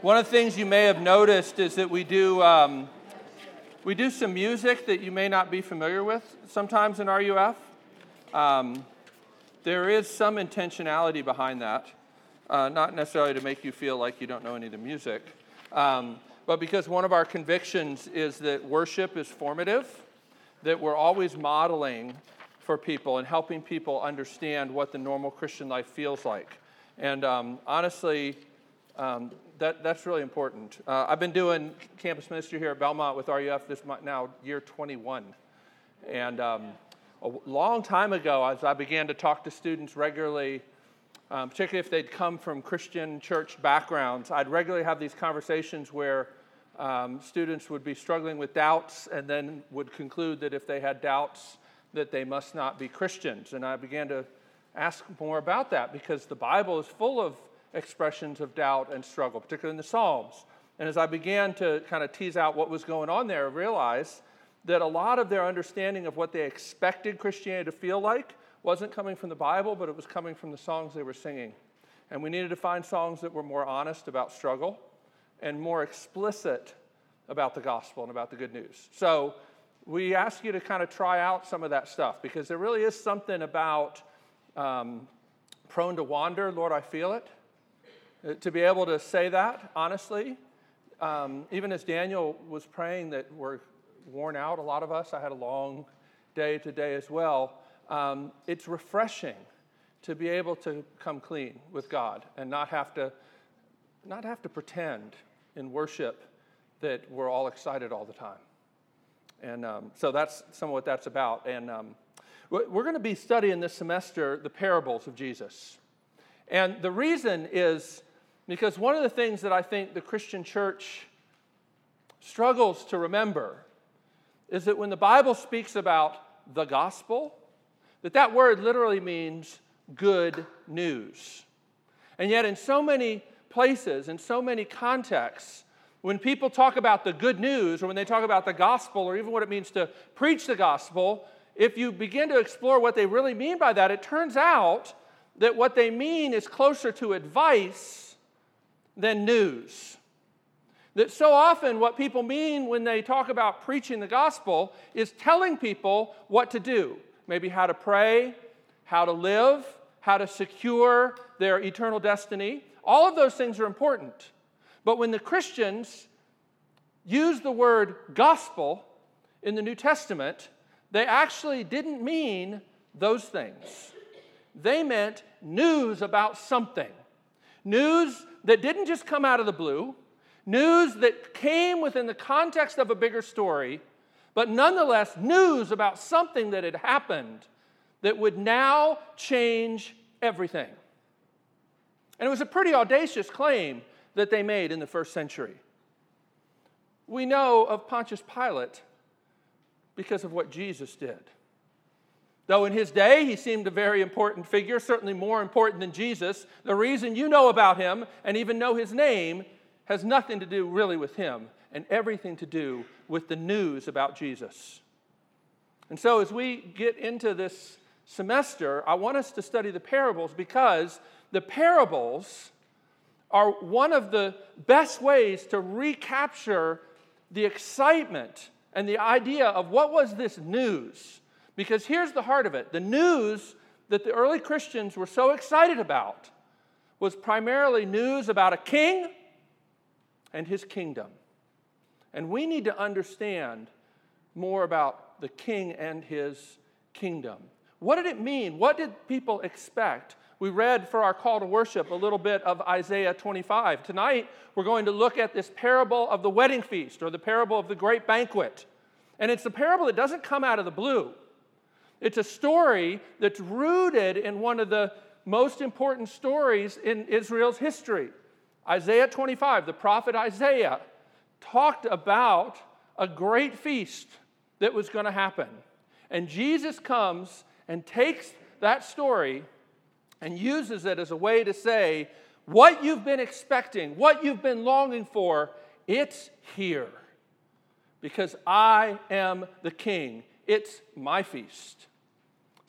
One of the things you may have noticed is that we do, um, we do some music that you may not be familiar with sometimes in RUF. Um, there is some intentionality behind that, uh, not necessarily to make you feel like you don't know any of the music, um, but because one of our convictions is that worship is formative, that we're always modeling for people and helping people understand what the normal Christian life feels like. And um, honestly, um, that, that's really important. Uh, I've been doing campus ministry here at Belmont with RUF this month now, year 21. And um, a long time ago, as I began to talk to students regularly, um, particularly if they'd come from Christian church backgrounds, I'd regularly have these conversations where um, students would be struggling with doubts and then would conclude that if they had doubts, that they must not be Christians. And I began to ask more about that because the Bible is full of expressions of doubt and struggle, particularly in the Psalms. And as I began to kind of tease out what was going on there, I realized that a lot of their understanding of what they expected Christianity to feel like wasn't coming from the Bible, but it was coming from the songs they were singing. And we needed to find songs that were more honest about struggle and more explicit about the gospel and about the good news. So we ask you to kind of try out some of that stuff because there really is something about um, prone to wander, Lord, I feel it. Uh, to be able to say that honestly, um, even as Daniel was praying that we're worn out, a lot of us, I had a long day today as well. Um, it's refreshing to be able to come clean with God and not have to, not have to pretend in worship that we're all excited all the time. And um, so that's some of what that's about. And um, we're going to be studying this semester the parables of Jesus. And the reason is because one of the things that I think the Christian church struggles to remember is that when the Bible speaks about the gospel, that that word literally means good news. And yet, in so many places, in so many contexts, when people talk about the good news or when they talk about the gospel or even what it means to preach the gospel, if you begin to explore what they really mean by that, it turns out that what they mean is closer to advice than news. That so often, what people mean when they talk about preaching the gospel is telling people what to do maybe how to pray, how to live, how to secure their eternal destiny. All of those things are important. But when the Christians use the word gospel in the New Testament, they actually didn't mean those things. They meant news about something. News that didn't just come out of the blue, news that came within the context of a bigger story, but nonetheless, news about something that had happened that would now change everything. And it was a pretty audacious claim that they made in the first century. We know of Pontius Pilate because of what Jesus did. Though in his day he seemed a very important figure, certainly more important than Jesus, the reason you know about him and even know his name has nothing to do really with him and everything to do with the news about Jesus. And so, as we get into this semester, I want us to study the parables because the parables are one of the best ways to recapture the excitement and the idea of what was this news because here's the heart of it the news that the early Christians were so excited about was primarily news about a king and his kingdom. And we need to understand more about the king and his kingdom. What did it mean? What did people expect? We read for our call to worship a little bit of Isaiah 25. Tonight, we're going to look at this parable of the wedding feast or the parable of the great banquet. And it's a parable that doesn't come out of the blue. It's a story that's rooted in one of the most important stories in Israel's history. Isaiah 25, the prophet Isaiah, talked about a great feast that was going to happen. And Jesus comes and takes that story and uses it as a way to say, what you've been expecting, what you've been longing for, it's here. Because I am the king. It's my feast.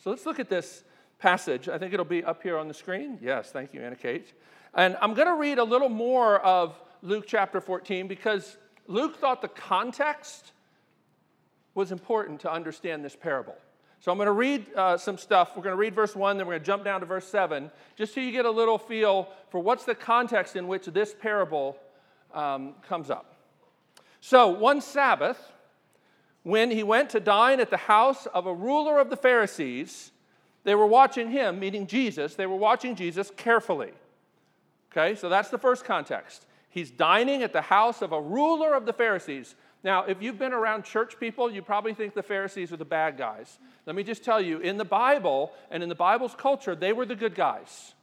So let's look at this passage. I think it'll be up here on the screen. Yes, thank you, Anna Kate. And I'm going to read a little more of Luke chapter 14 because Luke thought the context was important to understand this parable. So I'm going to read uh, some stuff. We're going to read verse 1, then we're going to jump down to verse 7, just so you get a little feel for what's the context in which this parable um, comes up. So, one Sabbath, when he went to dine at the house of a ruler of the Pharisees, they were watching him, meaning Jesus, they were watching Jesus carefully. Okay, so that's the first context. He's dining at the house of a ruler of the Pharisees. Now, if you've been around church people, you probably think the Pharisees are the bad guys. Let me just tell you, in the Bible and in the Bible's culture, they were the good guys.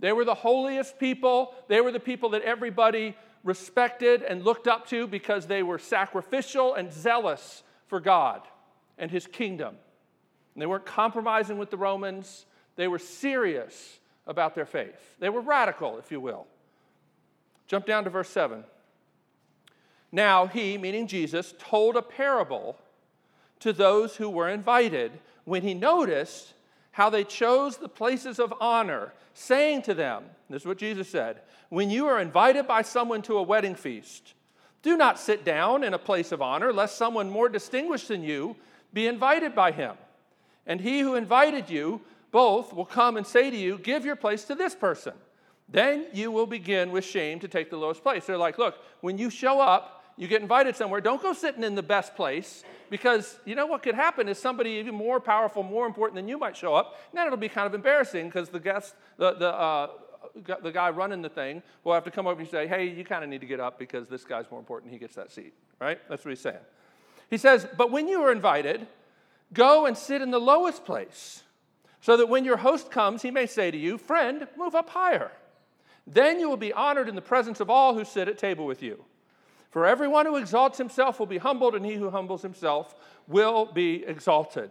They were the holiest people. They were the people that everybody respected and looked up to because they were sacrificial and zealous for God and his kingdom. And they weren't compromising with the Romans, they were serious about their faith. They were radical, if you will. Jump down to verse 7. Now he, meaning Jesus, told a parable to those who were invited when he noticed how they chose the places of honor, saying to them, This is what Jesus said, when you are invited by someone to a wedding feast, do not sit down in a place of honor, lest someone more distinguished than you be invited by him. And he who invited you both will come and say to you, Give your place to this person. Then you will begin with shame to take the lowest place. They're like, Look, when you show up, you get invited somewhere, don't go sitting in the best place because you know what could happen is somebody even more powerful, more important than you might show up. And then it'll be kind of embarrassing because the guest, the, the, uh, the guy running the thing will have to come over and say, hey, you kind of need to get up because this guy's more important. He gets that seat, right? That's what he's saying. He says, but when you are invited, go and sit in the lowest place so that when your host comes, he may say to you, friend, move up higher. Then you will be honored in the presence of all who sit at table with you. For everyone who exalts himself will be humbled, and he who humbles himself will be exalted.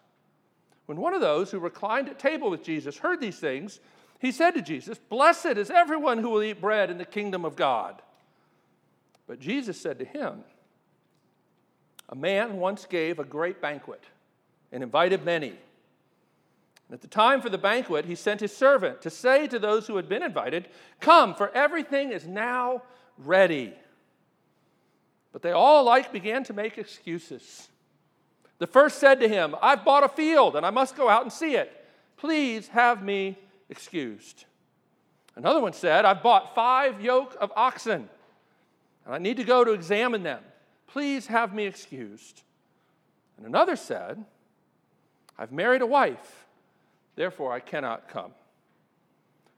When one of those who reclined at table with Jesus heard these things, he said to Jesus, Blessed is everyone who will eat bread in the kingdom of God. But Jesus said to him, A man once gave a great banquet and invited many. And at the time for the banquet, he sent his servant to say to those who had been invited, Come, for everything is now ready. But they all alike began to make excuses. The first said to him, I've bought a field and I must go out and see it. Please have me excused. Another one said, I've bought five yoke of oxen and I need to go to examine them. Please have me excused. And another said, I've married a wife Therefore, I cannot come.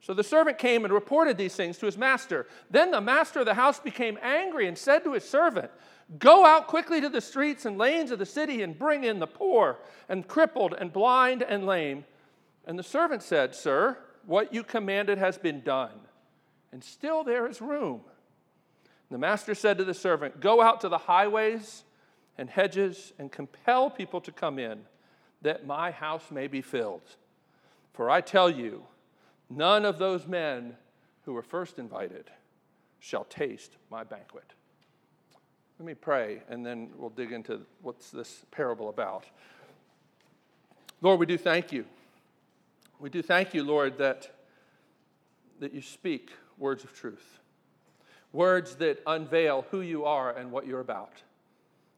So the servant came and reported these things to his master. Then the master of the house became angry and said to his servant, Go out quickly to the streets and lanes of the city and bring in the poor and crippled and blind and lame. And the servant said, Sir, what you commanded has been done, and still there is room. The master said to the servant, Go out to the highways and hedges and compel people to come in, that my house may be filled. For I tell you, none of those men who were first invited shall taste my banquet. Let me pray, and then we'll dig into what's this parable about. Lord, we do thank you. We do thank you, Lord, that, that you speak words of truth, words that unveil who you are and what you're about.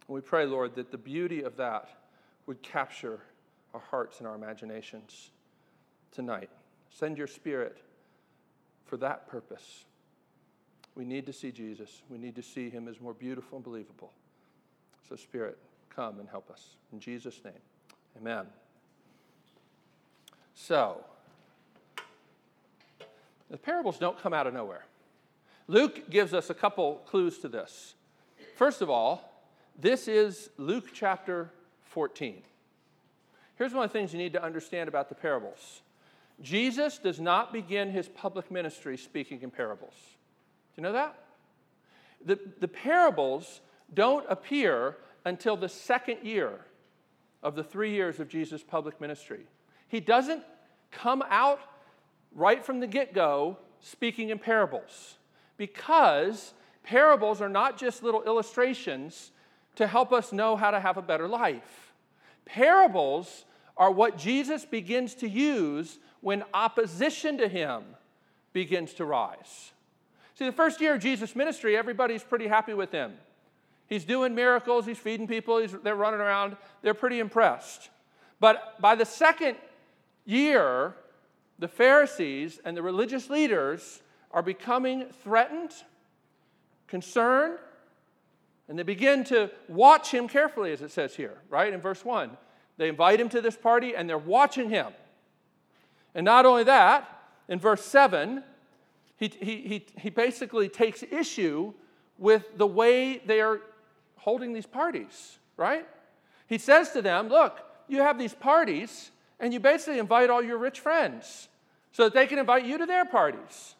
And we pray, Lord, that the beauty of that would capture our hearts and our imaginations tonight. Send your spirit for that purpose. We need to see Jesus. We need to see him as more beautiful and believable. So, Spirit, come and help us. In Jesus' name, amen. So, the parables don't come out of nowhere. Luke gives us a couple clues to this. First of all, this is Luke chapter 14. Here's one of the things you need to understand about the parables Jesus does not begin his public ministry speaking in parables. You know that? the, the parables don't appear until the second year of the three years of Jesus' public ministry. He doesn't come out right from the get go speaking in parables because parables are not just little illustrations to help us know how to have a better life. Parables are what Jesus begins to use when opposition to him begins to rise. See, the first year of Jesus' ministry, everybody's pretty happy with him. He's doing miracles, he's feeding people, he's, they're running around, they're pretty impressed. But by the second year, the Pharisees and the religious leaders are becoming threatened, concerned, and they begin to watch him carefully, as it says here, right? In verse 1. They invite him to this party and they're watching him. And not only that, in verse 7, he, he, he, basically takes issue with the way they are holding these parties, right? He says to them, Look, you have these parties, and you basically invite all your rich friends so that they can invite you to their parties.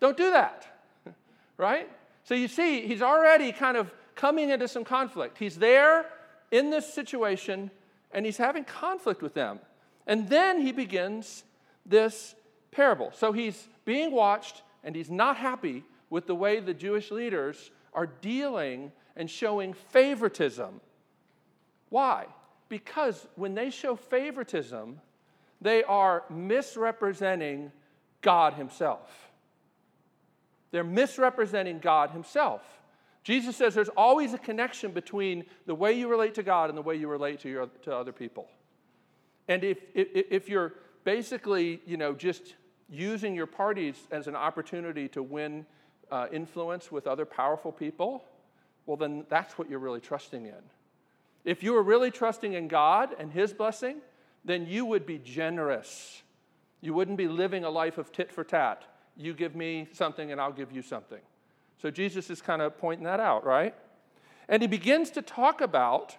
Don't do that, right? So you see, he's already kind of coming into some conflict. He's there in this situation, and he's having conflict with them. And then he begins this parable. So he's being watched, and he's not happy with the way the Jewish leaders are dealing and showing favoritism. Why? Because when they show favoritism, they are misrepresenting God Himself. They're misrepresenting God Himself. Jesus says there's always a connection between the way you relate to God and the way you relate to, your, to other people. And if, if, if you're basically, you know, just using your parties as an opportunity to win uh, influence with other powerful people, well, then that's what you're really trusting in. If you were really trusting in God and His blessing, then you would be generous. You wouldn't be living a life of tit for tat. You give me something and I'll give you something. So Jesus is kind of pointing that out, right? And he begins to talk about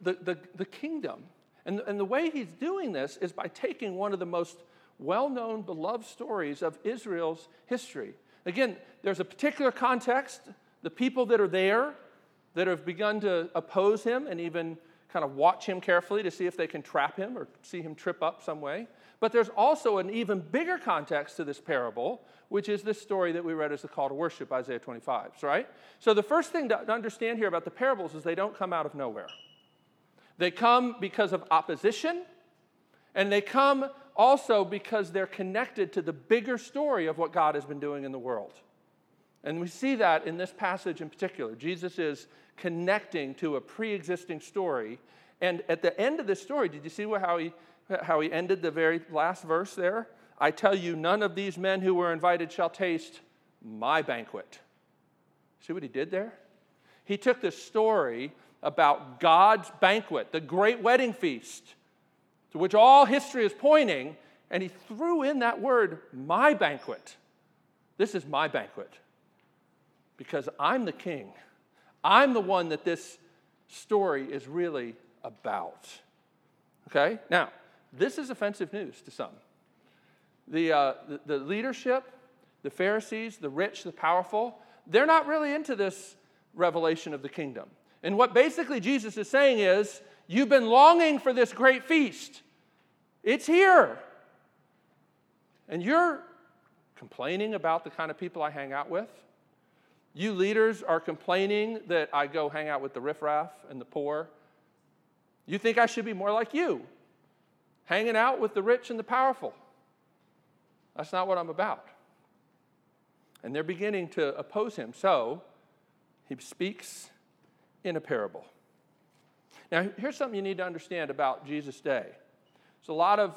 the, the, the kingdom. And, and the way he's doing this is by taking one of the most well known, beloved stories of Israel's history. Again, there's a particular context, the people that are there that have begun to oppose him and even kind of watch him carefully to see if they can trap him or see him trip up some way. But there's also an even bigger context to this parable, which is this story that we read as the call to worship, Isaiah 25, right? So the first thing to understand here about the parables is they don't come out of nowhere. They come because of opposition, and they come also because they're connected to the bigger story of what God has been doing in the world. And we see that in this passage in particular. Jesus is connecting to a pre existing story. And at the end of this story, did you see how he, how he ended the very last verse there? I tell you, none of these men who were invited shall taste my banquet. See what he did there? He took the story about God's banquet, the great wedding feast, to which all history is pointing, and he threw in that word, my banquet. This is my banquet because I'm the king. I'm the one that this story is really about. Okay? Now, this is offensive news to some. The, uh, the, the leadership, the Pharisees, the rich, the powerful, they're not really into this revelation of the kingdom. And what basically Jesus is saying is, You've been longing for this great feast. It's here. And you're complaining about the kind of people I hang out with. You leaders are complaining that I go hang out with the riffraff and the poor. You think I should be more like you, hanging out with the rich and the powerful. That's not what I'm about. And they're beginning to oppose him. So he speaks in a parable. Now, here's something you need to understand about Jesus' day. There's a lot of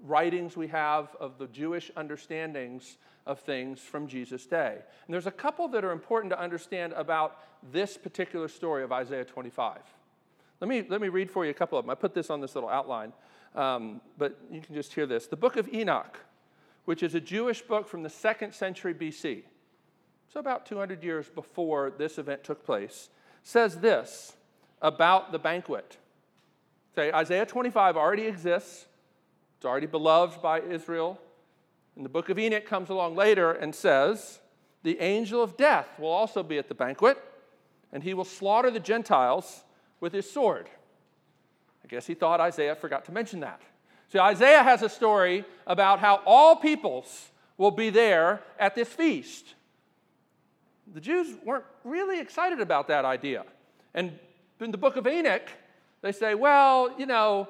writings we have of the Jewish understandings of things from Jesus' day. And there's a couple that are important to understand about this particular story of Isaiah 25. Let me, let me read for you a couple of them. I put this on this little outline, um, but you can just hear this. The book of Enoch, which is a Jewish book from the second century BC, so about 200 years before this event took place, says this about the banquet. Say, Isaiah 25 already exists, it's already beloved by Israel. And the book of Enoch comes along later and says, the angel of death will also be at the banquet, and he will slaughter the Gentiles with his sword. I guess he thought Isaiah forgot to mention that. See, Isaiah has a story about how all peoples will be there at this feast. The Jews weren't really excited about that idea. And in the book of Enoch, they say, well, you know,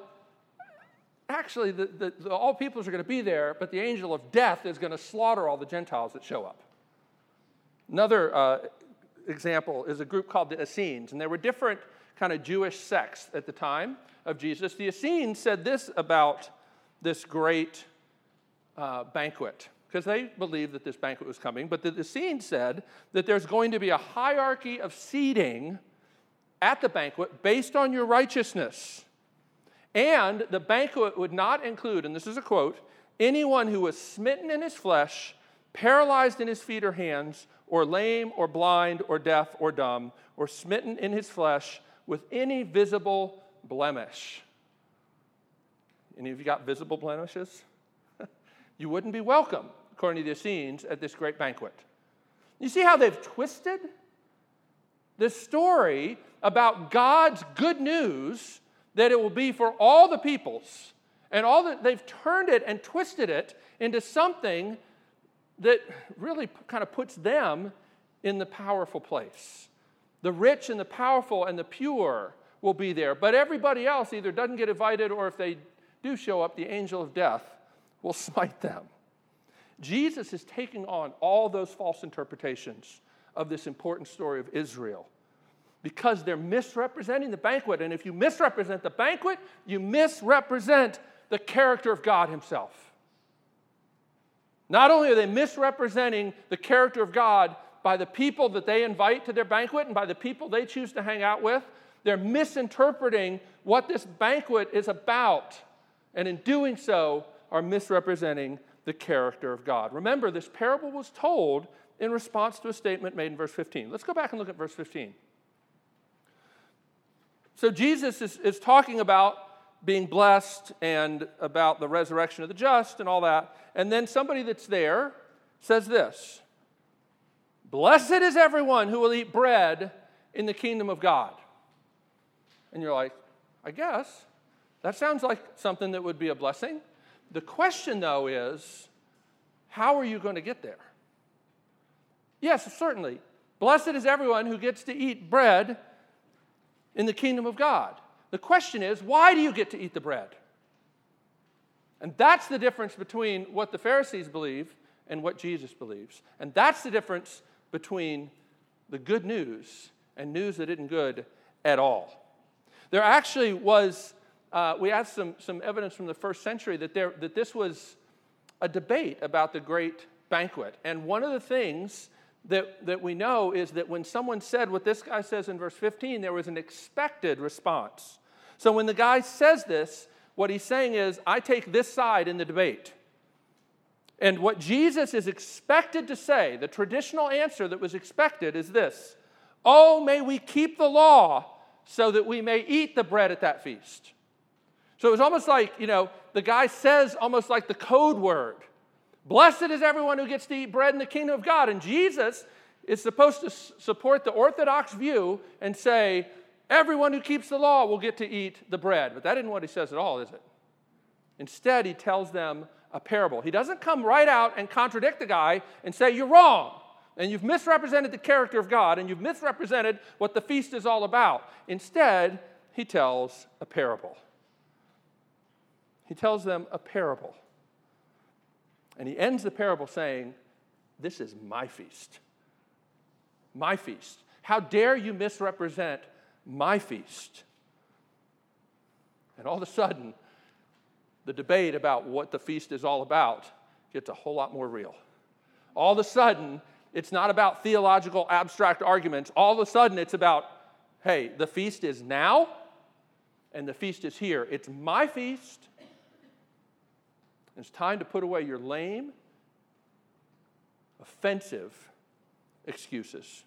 actually, the, the, the all peoples are going to be there, but the angel of death is going to slaughter all the Gentiles that show up. Another uh, example is a group called the Essenes, and there were different kind of Jewish sects at the time of Jesus. The Essenes said this about this great uh, banquet because they believed that this banquet was coming. But the Essenes said that there's going to be a hierarchy of seating at the banquet based on your righteousness. And the banquet would not include, and this is a quote, anyone who was smitten in his flesh, paralyzed in his feet or hands, or lame or blind or deaf or dumb, or smitten in his flesh with any visible blemish. Any of you got visible blemishes? you wouldn't be welcome, according to the Essenes, at this great banquet. You see how they've twisted this story about God's good news that it will be for all the peoples. And all that they've turned it and twisted it into something that really kind of puts them in the powerful place. The rich and the powerful and the pure will be there, but everybody else either doesn't get invited or if they do show up, the angel of death will smite them. Jesus is taking on all those false interpretations of this important story of Israel because they're misrepresenting the banquet. And if you misrepresent the banquet, you misrepresent the character of God Himself. Not only are they misrepresenting the character of God by the people that they invite to their banquet and by the people they choose to hang out with, they're misinterpreting what this banquet is about. And in doing so, are misrepresenting the character of God. Remember, this parable was told in response to a statement made in verse 15. Let's go back and look at verse 15. So Jesus is, is talking about being blessed and about the resurrection of the just and all that. And then somebody that's there says this Blessed is everyone who will eat bread in the kingdom of God. And you're like, I guess. That sounds like something that would be a blessing. The question, though, is how are you going to get there? Yes, certainly. Blessed is everyone who gets to eat bread in the kingdom of God. The question is, why do you get to eat the bread? And that's the difference between what the Pharisees believe and what Jesus believes. And that's the difference between the good news and news that isn't good at all. There actually was, uh, we have some, some evidence from the first century that, there, that this was a debate about the great banquet. And one of the things that, that we know is that when someone said what this guy says in verse 15, there was an expected response. So when the guy says this, what he's saying is, I take this side in the debate. And what Jesus is expected to say, the traditional answer that was expected is this Oh, may we keep the law so that we may eat the bread at that feast. So it was almost like, you know, the guy says almost like the code word. Blessed is everyone who gets to eat bread in the kingdom of God. And Jesus is supposed to support the orthodox view and say, everyone who keeps the law will get to eat the bread. But that isn't what he says at all, is it? Instead, he tells them a parable. He doesn't come right out and contradict the guy and say, You're wrong. And you've misrepresented the character of God and you've misrepresented what the feast is all about. Instead, he tells a parable. He tells them a parable. And he ends the parable saying, This is my feast. My feast. How dare you misrepresent my feast? And all of a sudden, the debate about what the feast is all about gets a whole lot more real. All of a sudden, it's not about theological abstract arguments. All of a sudden, it's about, hey, the feast is now and the feast is here. It's my feast it's time to put away your lame, offensive excuses.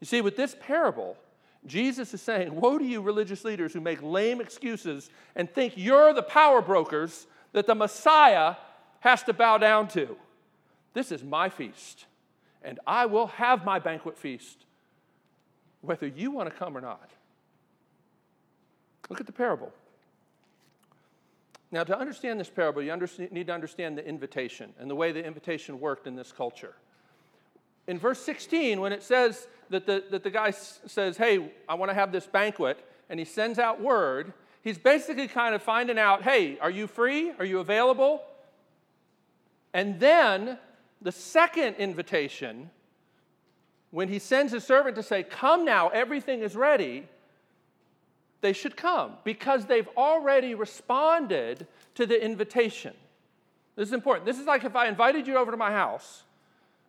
You see, with this parable, Jesus is saying, Woe to you, religious leaders who make lame excuses and think you're the power brokers that the Messiah has to bow down to. This is my feast, and I will have my banquet feast, whether you want to come or not. Look at the parable. Now, to understand this parable, you need to understand the invitation and the way the invitation worked in this culture. In verse 16, when it says that the, that the guy says, Hey, I want to have this banquet, and he sends out word, he's basically kind of finding out, Hey, are you free? Are you available? And then the second invitation, when he sends his servant to say, Come now, everything is ready, they should come because they've already responded to the invitation. This is important. This is like if I invited you over to my house,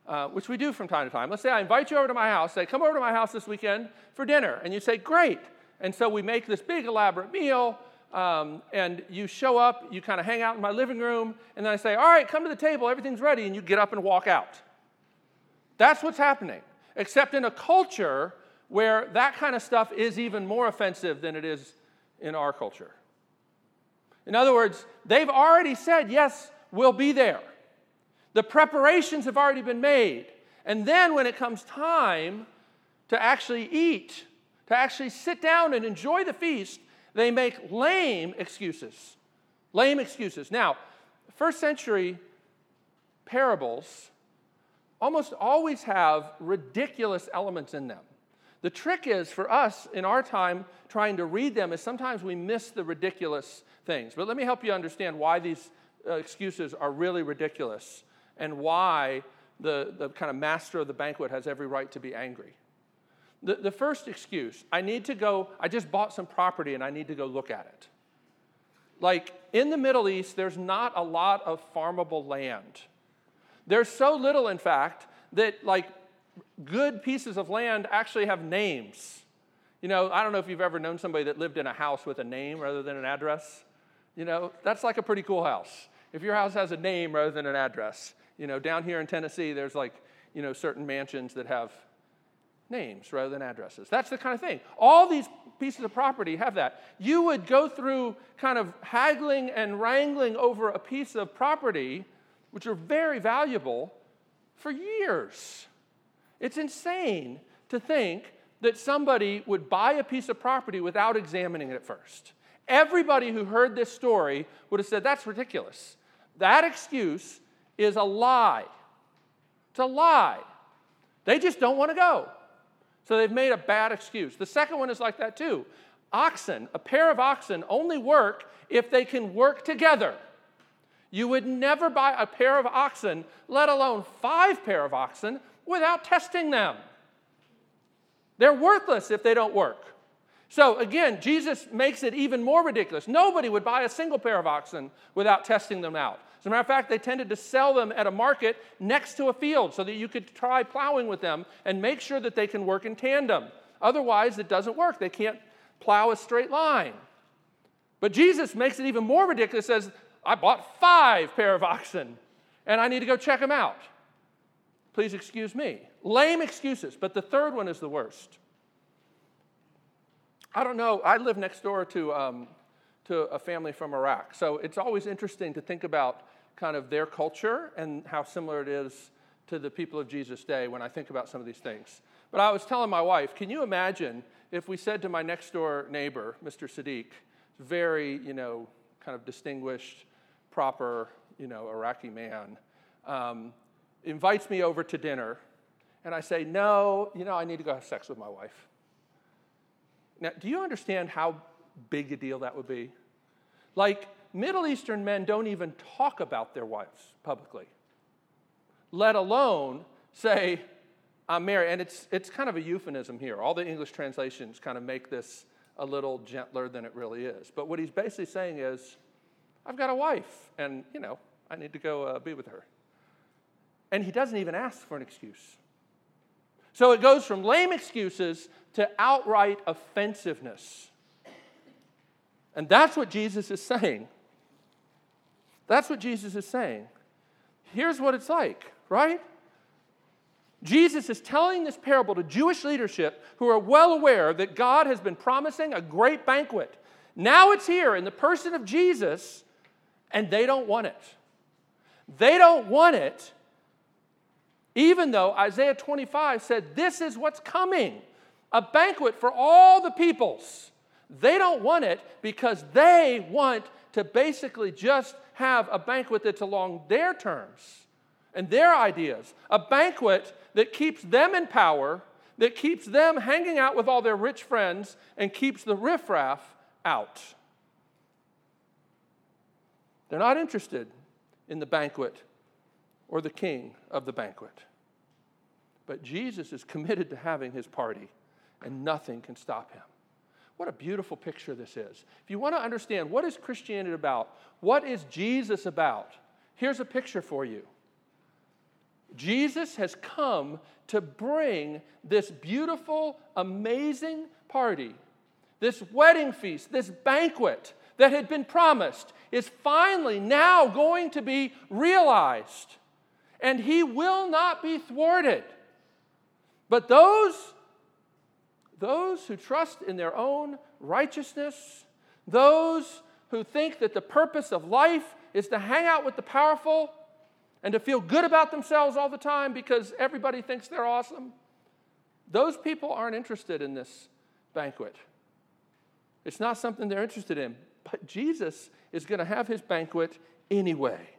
uh, which we do from time to time. Let's say I invite you over to my house, say, Come over to my house this weekend for dinner. And you say, Great. And so we make this big elaborate meal. Um, and you show up, you kind of hang out in my living room, and then I say, All right, come to the table, everything's ready, and you get up and walk out. That's what's happening. Except in a culture where that kind of stuff is even more offensive than it is in our culture. In other words, they've already said, yes, we'll be there. The preparations have already been made. And then when it comes time to actually eat, to actually sit down and enjoy the feast, they make lame excuses. Lame excuses. Now, first century parables almost always have ridiculous elements in them. The trick is for us in our time trying to read them is sometimes we miss the ridiculous things. But let me help you understand why these uh, excuses are really ridiculous and why the, the kind of master of the banquet has every right to be angry. The, the first excuse I need to go, I just bought some property and I need to go look at it. Like in the Middle East, there's not a lot of farmable land. There's so little, in fact, that like good pieces of land actually have names. You know, I don't know if you've ever known somebody that lived in a house with a name rather than an address. You know, that's like a pretty cool house. If your house has a name rather than an address. You know, down here in Tennessee, there's like, you know, certain mansions that have names rather than addresses. That's the kind of thing. All these pieces of property have that. You would go through kind of haggling and wrangling over a piece of property, which are very valuable, for years. It's insane to think that somebody would buy a piece of property without examining it first. Everybody who heard this story would have said, That's ridiculous. That excuse is a lie. It's a lie. They just don't want to go. So they've made a bad excuse. The second one is like that too. Oxen, a pair of oxen, only work if they can work together. You would never buy a pair of oxen, let alone five pair of oxen, without testing them. They're worthless if they don't work. So again, Jesus makes it even more ridiculous. Nobody would buy a single pair of oxen without testing them out. As a matter of fact, they tended to sell them at a market next to a field so that you could try plowing with them and make sure that they can work in tandem. Otherwise, it doesn't work. They can't plow a straight line. But Jesus makes it even more ridiculous, says, I bought five pair of oxen and I need to go check them out. Please excuse me. Lame excuses, but the third one is the worst. I don't know. I live next door to, um, to a family from Iraq. So it's always interesting to think about kind of their culture and how similar it is to the people of Jesus' day when I think about some of these things. But I was telling my wife, can you imagine if we said to my next door neighbor, Mr. Sadiq, very, you know, kind of distinguished, proper, you know, Iraqi man, um, invites me over to dinner, and I say, No, you know, I need to go have sex with my wife. Now, do you understand how big a deal that would be? Like, Middle Eastern men don't even talk about their wives publicly, let alone say, I'm married. And it's, it's kind of a euphemism here. All the English translations kind of make this a little gentler than it really is. But what he's basically saying is, I've got a wife, and, you know, I need to go uh, be with her. And he doesn't even ask for an excuse. So it goes from lame excuses to outright offensiveness. And that's what Jesus is saying. That's what Jesus is saying. Here's what it's like, right? Jesus is telling this parable to Jewish leadership who are well aware that God has been promising a great banquet. Now it's here in the person of Jesus, and they don't want it. They don't want it Even though Isaiah 25 said, This is what's coming a banquet for all the peoples. They don't want it because they want to basically just have a banquet that's along their terms and their ideas. A banquet that keeps them in power, that keeps them hanging out with all their rich friends, and keeps the riffraff out. They're not interested in the banquet or the king of the banquet. But Jesus is committed to having his party, and nothing can stop him. What a beautiful picture this is. If you want to understand what is Christianity about, what is Jesus about, here's a picture for you. Jesus has come to bring this beautiful, amazing party, this wedding feast, this banquet that had been promised is finally now going to be realized. And he will not be thwarted. But those, those who trust in their own righteousness, those who think that the purpose of life is to hang out with the powerful and to feel good about themselves all the time because everybody thinks they're awesome, those people aren't interested in this banquet. It's not something they're interested in. But Jesus is going to have his banquet anyway.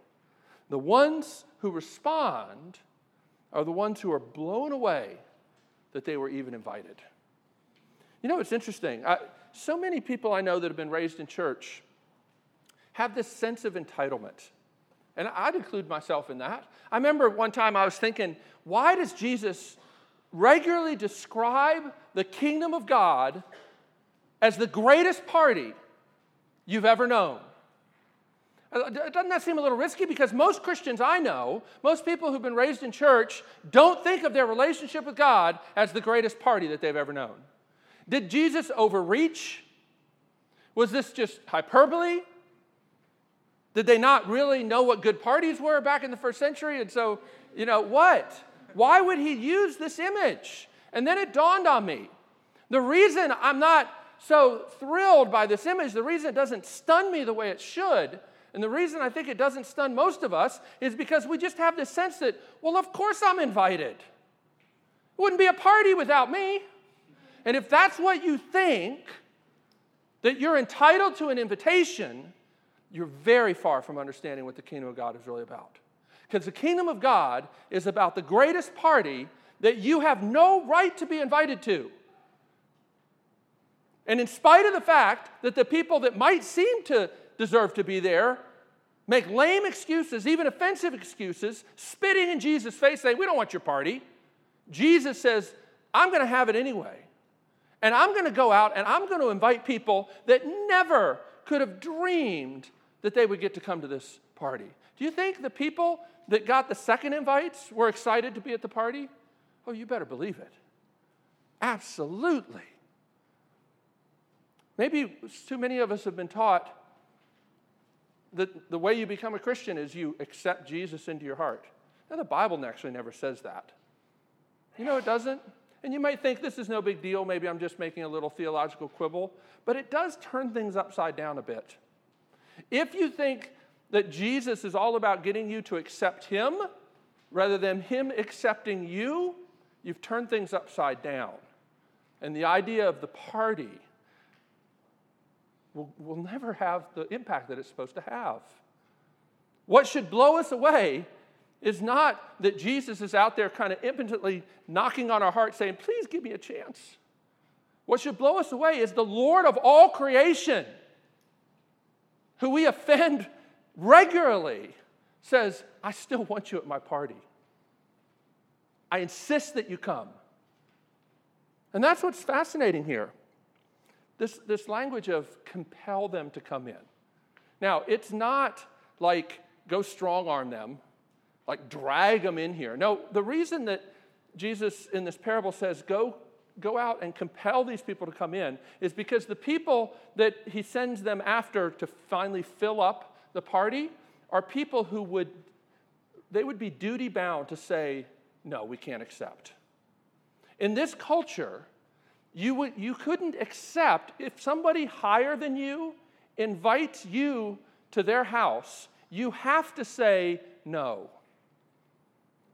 The ones who respond are the ones who are blown away that they were even invited. You know, it's interesting. I, so many people I know that have been raised in church have this sense of entitlement. And I'd include myself in that. I remember one time I was thinking, why does Jesus regularly describe the kingdom of God as the greatest party you've ever known? Uh, doesn't that seem a little risky? Because most Christians I know, most people who've been raised in church, don't think of their relationship with God as the greatest party that they've ever known. Did Jesus overreach? Was this just hyperbole? Did they not really know what good parties were back in the first century? And so, you know, what? Why would he use this image? And then it dawned on me. The reason I'm not so thrilled by this image, the reason it doesn't stun me the way it should, and the reason I think it doesn't stun most of us is because we just have this sense that, well, of course I'm invited. It wouldn't be a party without me. And if that's what you think, that you're entitled to an invitation, you're very far from understanding what the kingdom of God is really about. Because the kingdom of God is about the greatest party that you have no right to be invited to. And in spite of the fact that the people that might seem to deserve to be there make lame excuses, even offensive excuses, spitting in Jesus' face, saying, We don't want your party. Jesus says, I'm going to have it anyway. And I'm going to go out and I'm going to invite people that never could have dreamed that they would get to come to this party. Do you think the people that got the second invites were excited to be at the party? Oh, you better believe it. Absolutely. Maybe too many of us have been taught that the way you become a Christian is you accept Jesus into your heart. Now, the Bible actually never says that. You know, it doesn't. And you might think this is no big deal. Maybe I'm just making a little theological quibble. But it does turn things upside down a bit. If you think that Jesus is all about getting you to accept Him rather than Him accepting you, you've turned things upside down. And the idea of the party will, will never have the impact that it's supposed to have. What should blow us away is not that Jesus is out there kind of impotently knocking on our heart saying, Please give me a chance. What should blow us away is the Lord of all creation, who we offend regularly, says, I still want you at my party. I insist that you come. And that's what's fascinating here. This, this language of compel them to come in. Now, it's not like go strong arm them, like drag them in here. No, the reason that Jesus in this parable says go, go out and compel these people to come in is because the people that he sends them after to finally fill up the party are people who would they would be duty bound to say no we can't accept in this culture you, would, you couldn't accept if somebody higher than you invites you to their house, you have to say no.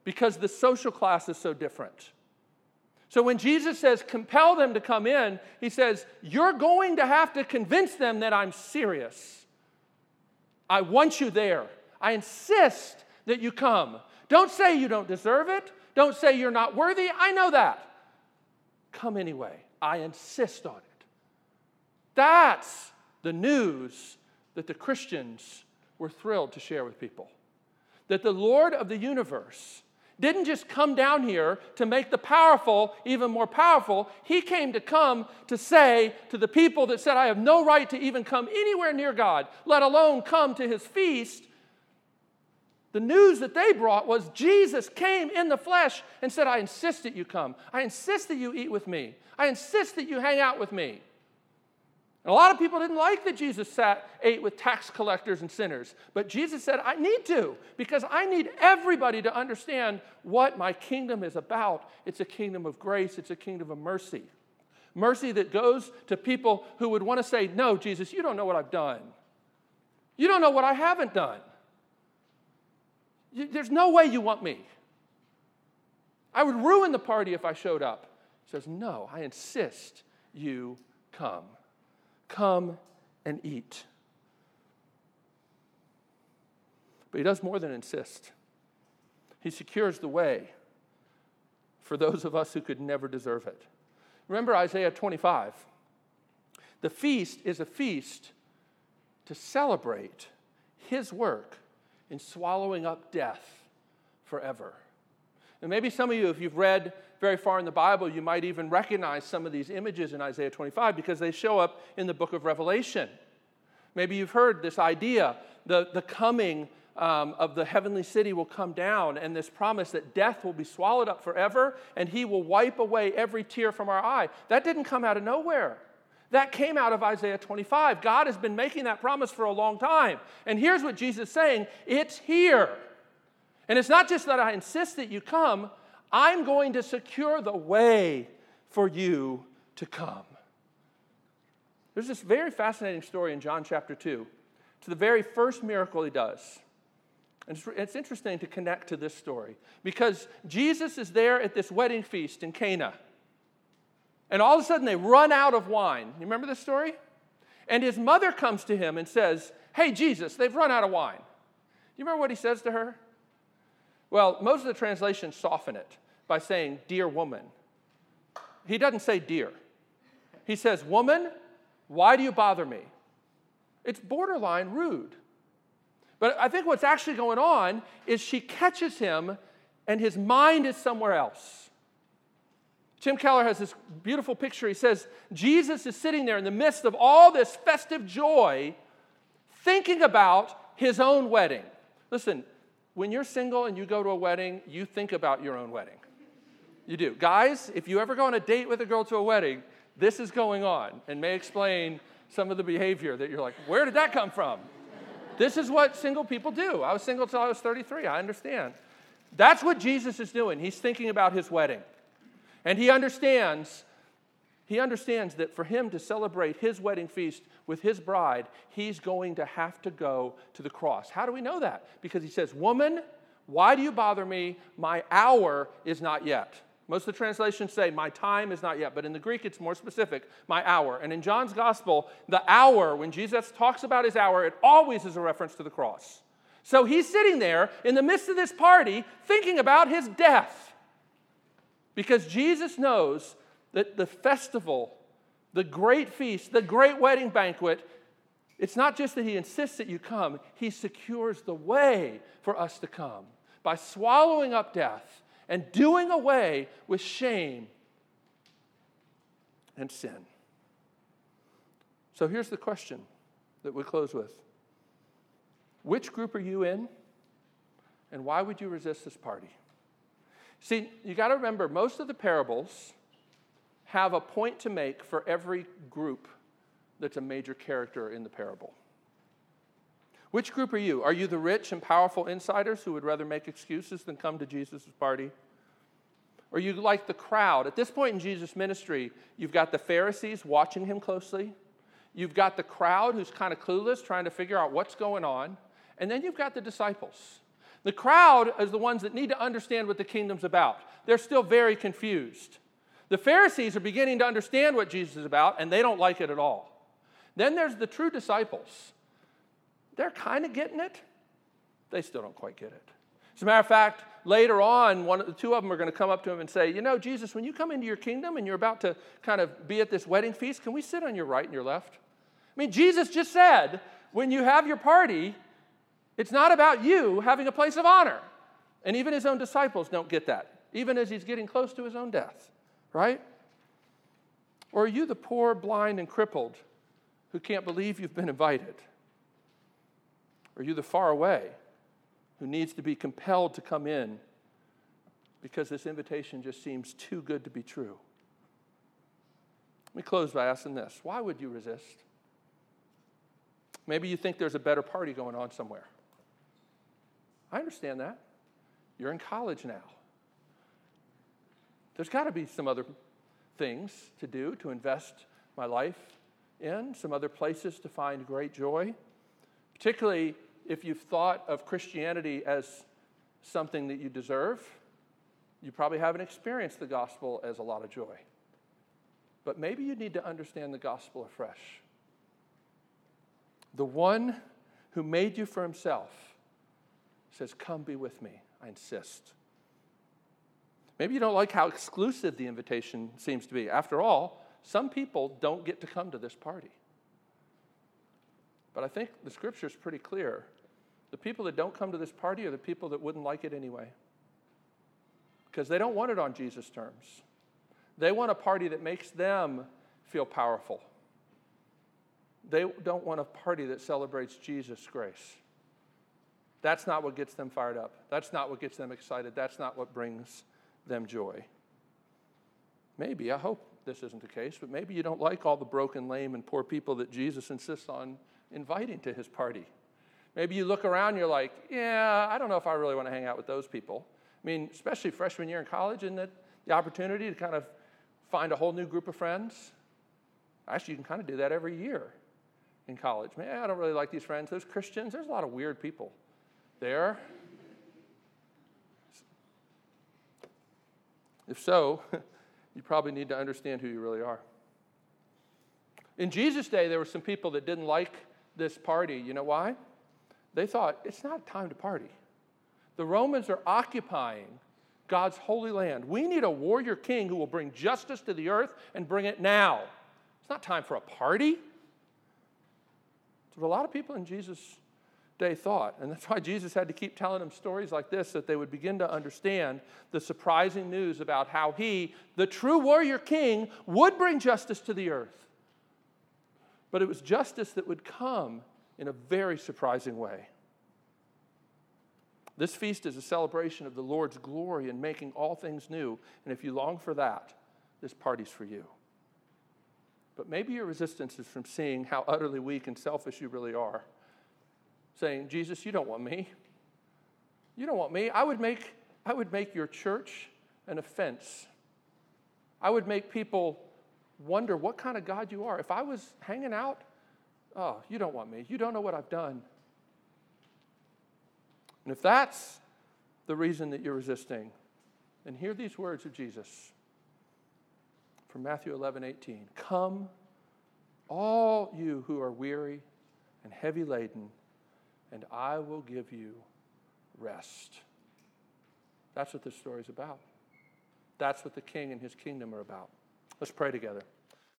because the social class is so different. So when Jesus says, compel them to come in, he says, You're going to have to convince them that I'm serious. I want you there. I insist that you come. Don't say you don't deserve it. Don't say you're not worthy. I know that. Come anyway. I insist on it. That's the news that the Christians were thrilled to share with people. That the Lord of the universe didn't just come down here to make the powerful even more powerful. He came to come to say to the people that said, I have no right to even come anywhere near God, let alone come to his feast. The news that they brought was Jesus came in the flesh and said, I insist that you come. I insist that you eat with me. I insist that you hang out with me. And a lot of people didn't like that Jesus sat, ate with tax collectors and sinners. But Jesus said, I need to, because I need everybody to understand what my kingdom is about. It's a kingdom of grace, it's a kingdom of mercy. Mercy that goes to people who would want to say, No, Jesus, you don't know what I've done. You don't know what I haven't done. There's no way you want me. I would ruin the party if I showed up. He says, No, I insist you come. Come and eat. But he does more than insist, he secures the way for those of us who could never deserve it. Remember Isaiah 25. The feast is a feast to celebrate his work in swallowing up death forever. And maybe some of you, if you've read very far in the Bible, you might even recognize some of these images in Isaiah 25 because they show up in the book of Revelation. Maybe you've heard this idea the, the coming um, of the heavenly city will come down, and this promise that death will be swallowed up forever, and he will wipe away every tear from our eye. That didn't come out of nowhere. That came out of Isaiah 25. God has been making that promise for a long time. And here's what Jesus is saying it's here. And it's not just that I insist that you come, I'm going to secure the way for you to come. There's this very fascinating story in John chapter 2 to the very first miracle he does. And it's, it's interesting to connect to this story because Jesus is there at this wedding feast in Cana. And all of a sudden they run out of wine. You remember this story? And his mother comes to him and says, Hey, Jesus, they've run out of wine. You remember what he says to her? Well, most of the translations soften it by saying, Dear woman. He doesn't say dear. He says, Woman, why do you bother me? It's borderline rude. But I think what's actually going on is she catches him and his mind is somewhere else. Tim Keller has this beautiful picture. He says, Jesus is sitting there in the midst of all this festive joy, thinking about his own wedding. Listen, when you're single and you go to a wedding, you think about your own wedding. You do. Guys, if you ever go on a date with a girl to a wedding, this is going on and may explain some of the behavior that you're like, where did that come from? this is what single people do. I was single till I was 33. I understand. That's what Jesus is doing. He's thinking about his wedding. And he understands he understands that for him to celebrate his wedding feast with his bride, he's going to have to go to the cross. How do we know that? Because he says, "Woman, why do you bother me? My hour is not yet." Most of the translations say, My time is not yet, but in the Greek it's more specific, my hour. And in John's gospel, the hour, when Jesus talks about his hour, it always is a reference to the cross. So he's sitting there in the midst of this party thinking about his death. Because Jesus knows that the festival, the great feast, the great wedding banquet, it's not just that he insists that you come, he secures the way for us to come by swallowing up death and doing away with shame and sin. So here's the question that we close with Which group are you in? And why would you resist this party? See, you got to remember, most of the parables have a point to make for every group that's a major character in the parable. Which group are you? Are you the rich and powerful insiders who would rather make excuses than come to Jesus' party? Or you like the crowd? At this point in Jesus' ministry, you've got the Pharisees watching him closely. You've got the crowd who's kind of clueless, trying to figure out what's going on. And then you've got the disciples. The crowd is the ones that need to understand what the kingdom's about. They're still very confused. The Pharisees are beginning to understand what Jesus is about, and they don't like it at all. Then there's the true disciples. They're kind of getting it, they still don't quite get it. As a matter of fact, later on, one of the two of them are going to come up to him and say, You know, Jesus, when you come into your kingdom and you're about to kind of be at this wedding feast, can we sit on your right and your left? I mean, Jesus just said, when you have your party, it's not about you having a place of honor. And even his own disciples don't get that, even as he's getting close to his own death, right? Or are you the poor, blind, and crippled who can't believe you've been invited? Or are you the far away who needs to be compelled to come in because this invitation just seems too good to be true? Let me close by asking this why would you resist? Maybe you think there's a better party going on somewhere. I understand that. You're in college now. There's got to be some other things to do to invest my life in, some other places to find great joy, particularly if you've thought of Christianity as something that you deserve. You probably haven't experienced the gospel as a lot of joy. But maybe you need to understand the gospel afresh. The one who made you for himself says, Come be with me. I insist. Maybe you don't like how exclusive the invitation seems to be. After all, some people don't get to come to this party. But I think the scripture is pretty clear. The people that don't come to this party are the people that wouldn't like it anyway. Because they don't want it on Jesus' terms. They want a party that makes them feel powerful. They don't want a party that celebrates Jesus' grace. That's not what gets them fired up. That's not what gets them excited. That's not what brings them joy. Maybe, I hope this isn't the case, but maybe you don't like all the broken, lame, and poor people that Jesus insists on inviting to his party. Maybe you look around you're like, yeah, I don't know if I really want to hang out with those people. I mean, especially freshman year in college, isn't it the opportunity to kind of find a whole new group of friends? Actually, you can kind of do that every year in college. Man, I don't really like these friends. Those Christians, there's a lot of weird people there. If so, you probably need to understand who you really are. In Jesus' day, there were some people that didn't like this party. You know why? They thought it's not time to party. The Romans are occupying God's holy land. We need a warrior king who will bring justice to the earth and bring it now. It's not time for a party. That's what a lot of people in Jesus' day thought. And that's why Jesus had to keep telling them stories like this that they would begin to understand the surprising news about how he, the true warrior king, would bring justice to the earth. But it was justice that would come in a very surprising way. This feast is a celebration of the Lord's glory in making all things new. And if you long for that, this party's for you. But maybe your resistance is from seeing how utterly weak and selfish you really are. Saying, Jesus, you don't want me. You don't want me. I would make, I would make your church an offense. I would make people wonder what kind of God you are. If I was hanging out, oh, you don't want me. You don't know what I've done. And if that's the reason that you're resisting, then hear these words of Jesus from Matthew 11, 18. Come, all you who are weary and heavy laden, and I will give you rest. That's what this story is about. That's what the king and his kingdom are about. Let's pray together.